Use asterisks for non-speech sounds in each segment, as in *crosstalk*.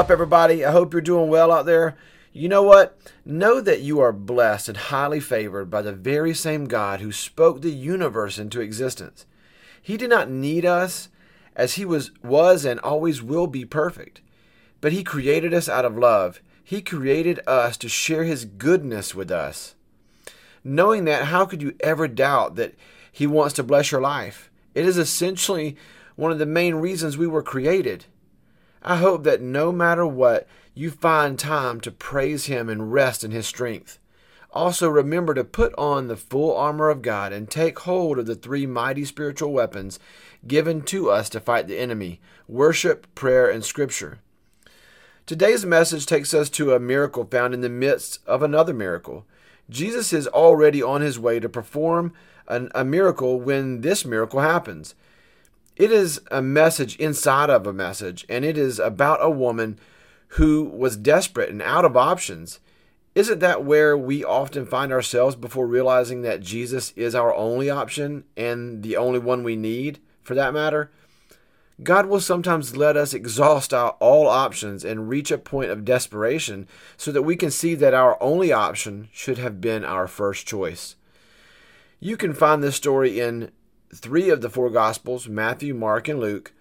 Up, everybody? I hope you're doing well out there. You know what? Know that you are blessed and highly favored by the very same God who spoke the universe into existence. He did not need us as he was was and always will be perfect. But he created us out of love. He created us to share his goodness with us. Knowing that, how could you ever doubt that he wants to bless your life? It is essentially one of the main reasons we were created. I hope that no matter what, you find time to praise Him and rest in His strength. Also, remember to put on the full armor of God and take hold of the three mighty spiritual weapons given to us to fight the enemy worship, prayer, and scripture. Today's message takes us to a miracle found in the midst of another miracle. Jesus is already on his way to perform an, a miracle when this miracle happens. It is a message inside of a message, and it is about a woman who was desperate and out of options. Isn't that where we often find ourselves before realizing that Jesus is our only option and the only one we need, for that matter? God will sometimes let us exhaust our, all options and reach a point of desperation so that we can see that our only option should have been our first choice. You can find this story in three of the four Gospels Matthew, Mark, and Luke.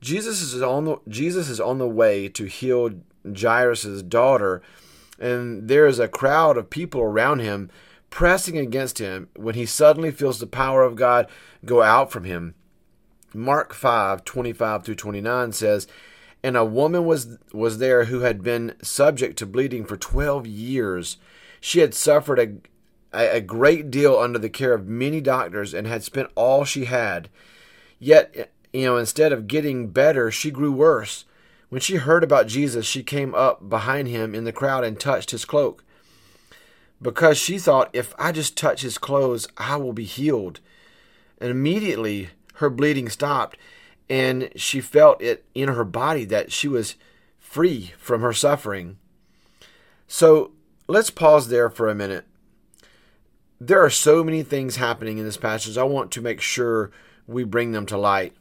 Jesus is on the, Jesus is on the way to heal Jairus' daughter, and there is a crowd of people around him pressing against him when he suddenly feels the power of God go out from him. Mark 5 25 through 29 says, And a woman was, was there who had been subject to bleeding for 12 years. She had suffered a, a great deal under the care of many doctors and had spent all she had. Yet, you know, instead of getting better, she grew worse. When she heard about Jesus, she came up behind him in the crowd and touched his cloak. Because she thought, if I just touch his clothes, I will be healed. And immediately her bleeding stopped, and she felt it in her body that she was free from her suffering. So let's pause there for a minute there are so many things happening in this passage. I want to make sure we bring them to light.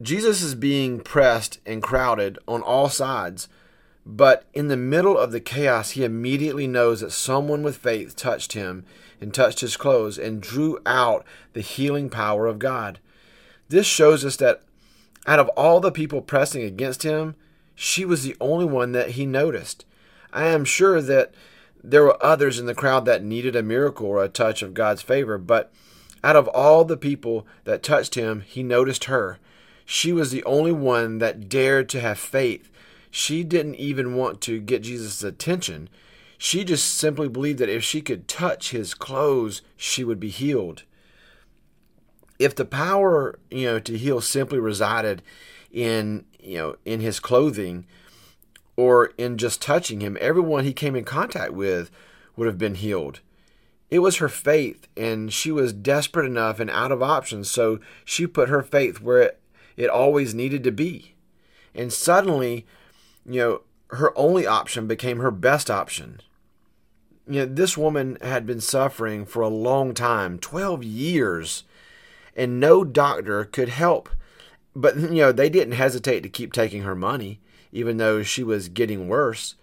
Jesus is being pressed and crowded on all sides, but in the middle of the chaos, he immediately knows that someone with faith touched him and touched his clothes and drew out the healing power of God. This shows us that out of all the people pressing against him, she was the only one that he noticed. I am sure that there were others in the crowd that needed a miracle or a touch of God's favor, but out of all the people that touched him, he noticed her. She was the only one that dared to have faith. She didn't even want to get Jesus' attention. She just simply believed that if she could touch his clothes, she would be healed. If the power, you know, to heal simply resided in, you know, in his clothing, or in just touching him, everyone he came in contact with would have been healed. It was her faith, and she was desperate enough and out of options, so she put her faith where it, it always needed to be. And suddenly, you know, her only option became her best option. You know, this woman had been suffering for a long time 12 years and no doctor could help. But, you know, they didn't hesitate to keep taking her money even though she was getting worse.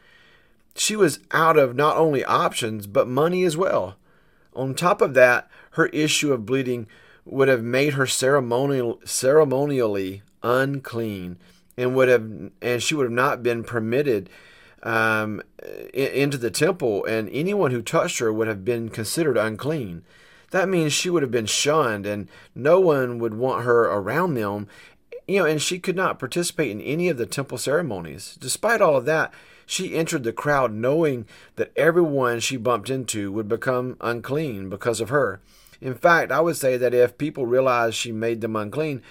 She was out of not only options, but money as well. On top of that, her issue of bleeding would have made her ceremonial, ceremonially unclean and would have and she would have not been permitted um, into the temple and anyone who touched her would have been considered unclean that means she would have been shunned and no one would want her around them you know, and she could not participate in any of the temple ceremonies. Despite all of that, she entered the crowd knowing that everyone she bumped into would become unclean because of her. In fact, I would say that if people realized she made them unclean,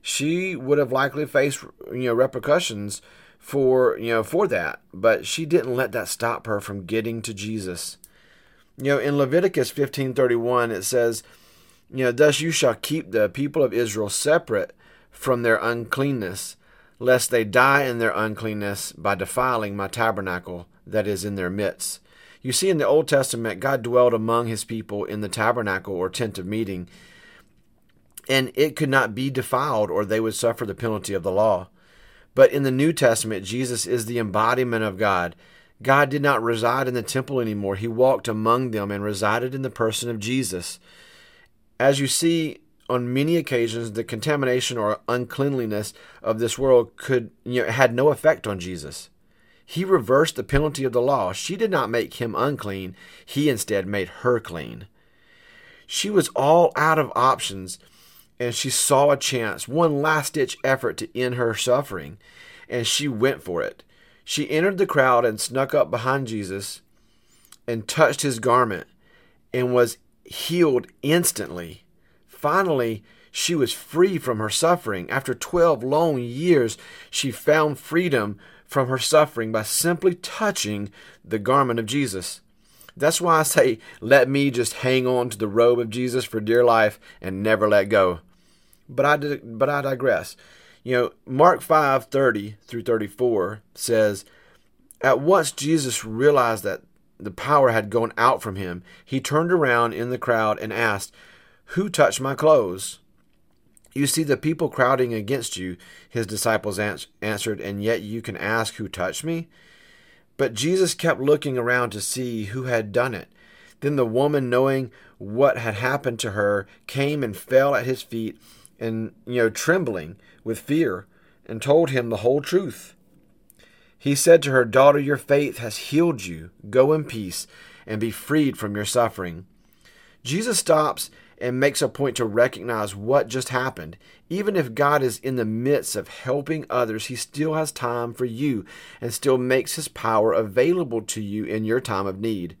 she would have likely faced you know repercussions for you know for that. But she didn't let that stop her from getting to Jesus. You know, in Leviticus 15:31 it says, you know, thus you shall keep the people of Israel separate from their uncleanness, lest they die in their uncleanness by defiling my tabernacle that is in their midst. You see, in the Old Testament, God dwelled among his people in the tabernacle or tent of meeting, and it could not be defiled or they would suffer the penalty of the law. But in the New Testament, Jesus is the embodiment of God. God did not reside in the temple anymore. He walked among them and resided in the person of Jesus. As you see on many occasions, the contamination or uncleanliness of this world could you know, had no effect on Jesus. He reversed the penalty of the law. She did not make him unclean, he instead made her clean. She was all out of options, and she saw a chance, one last ditch effort to end her suffering, and she went for it. She entered the crowd and snuck up behind Jesus and touched his garment and was healed instantly. Finally, she was free from her suffering. After 12 long years, she found freedom from her suffering by simply touching the garment of Jesus. That's why I say, let me just hang on to the robe of Jesus for dear life and never let go. But I, but I digress. You know, Mark 5 30 through 34 says, At once Jesus realized that the power had gone out from him. He turned around in the crowd and asked, Who touched my clothes? You see the people crowding against you, his disciples answered, and yet you can ask, Who touched me? But Jesus kept looking around to see who had done it. Then the woman, knowing what had happened to her, came and fell at his feet, and, you know, trembling with fear, and told him the whole truth. He said to her, Daughter, your faith has healed you. Go in peace and be freed from your suffering. Jesus stops and makes a point to recognize what just happened. Even if God is in the midst of helping others, He still has time for you and still makes His power available to you in your time of need.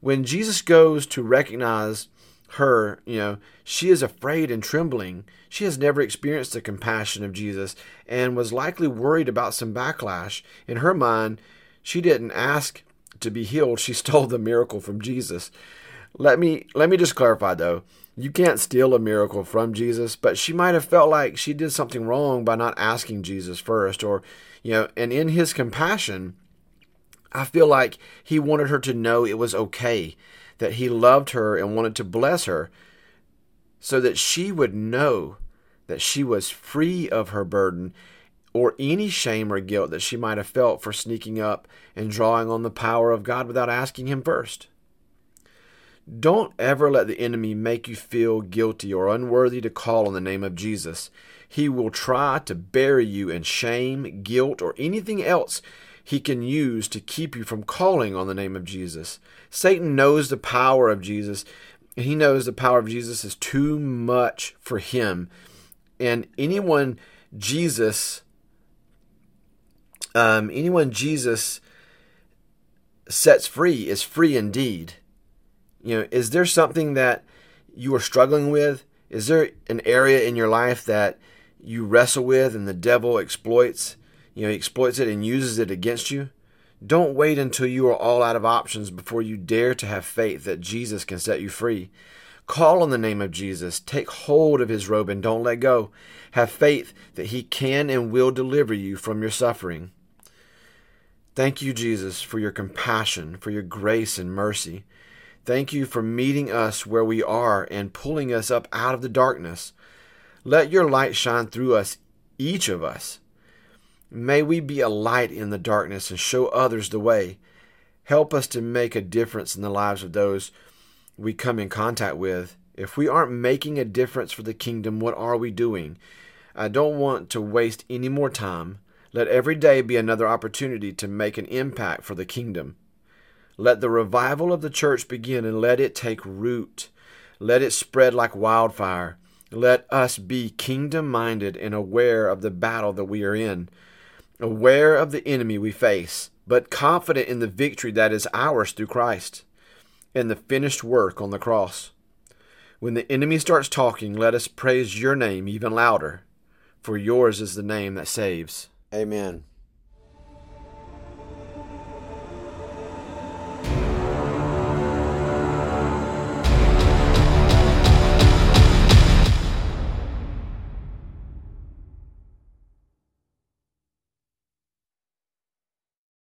When Jesus goes to recognize her, you know, she is afraid and trembling. She has never experienced the compassion of Jesus and was likely worried about some backlash. In her mind, she didn't ask to be healed, she *laughs* stole the miracle from Jesus. Let me let me just clarify though. You can't steal a miracle from Jesus, but she might have felt like she did something wrong by not asking Jesus first or you know, and in his compassion, I feel like he wanted her to know it was okay that he loved her and wanted to bless her so that she would know that she was free of her burden or any shame or guilt that she might have felt for sneaking up and drawing on the power of God without asking Him first. Don't ever let the enemy make you feel guilty or unworthy to call on the name of Jesus. He will try to bury you in shame, guilt, or anything else he can use to keep you from calling on the name of Jesus. Satan knows the power of Jesus, and he knows the power of Jesus is too much for him. And anyone Jesus, um, anyone Jesus sets free is free indeed. You know, is there something that you are struggling with? Is there an area in your life that you wrestle with and the devil exploits? you know, he exploits it and uses it against you, don't wait until you are all out of options before you dare to have faith that Jesus can set you free. Call on the name of Jesus. Take hold of his robe and don't let go. Have faith that he can and will deliver you from your suffering. Thank you, Jesus, for your compassion, for your grace and mercy. Thank you for meeting us where we are and pulling us up out of the darkness. Let your light shine through us, each of us. May we be a light in the darkness and show others the way. Help us to make a difference in the lives of those we come in contact with. If we aren't making a difference for the kingdom, what are we doing? I don't want to waste any more time. Let every day be another opportunity to make an impact for the kingdom. Let the revival of the church begin and let it take root. Let it spread like wildfire. Let us be kingdom minded and aware of the battle that we are in aware of the enemy we face, but confident in the victory that is ours through Christ and the finished work on the cross. When the enemy starts talking, let us praise your name even louder, for yours is the name that saves. Amen.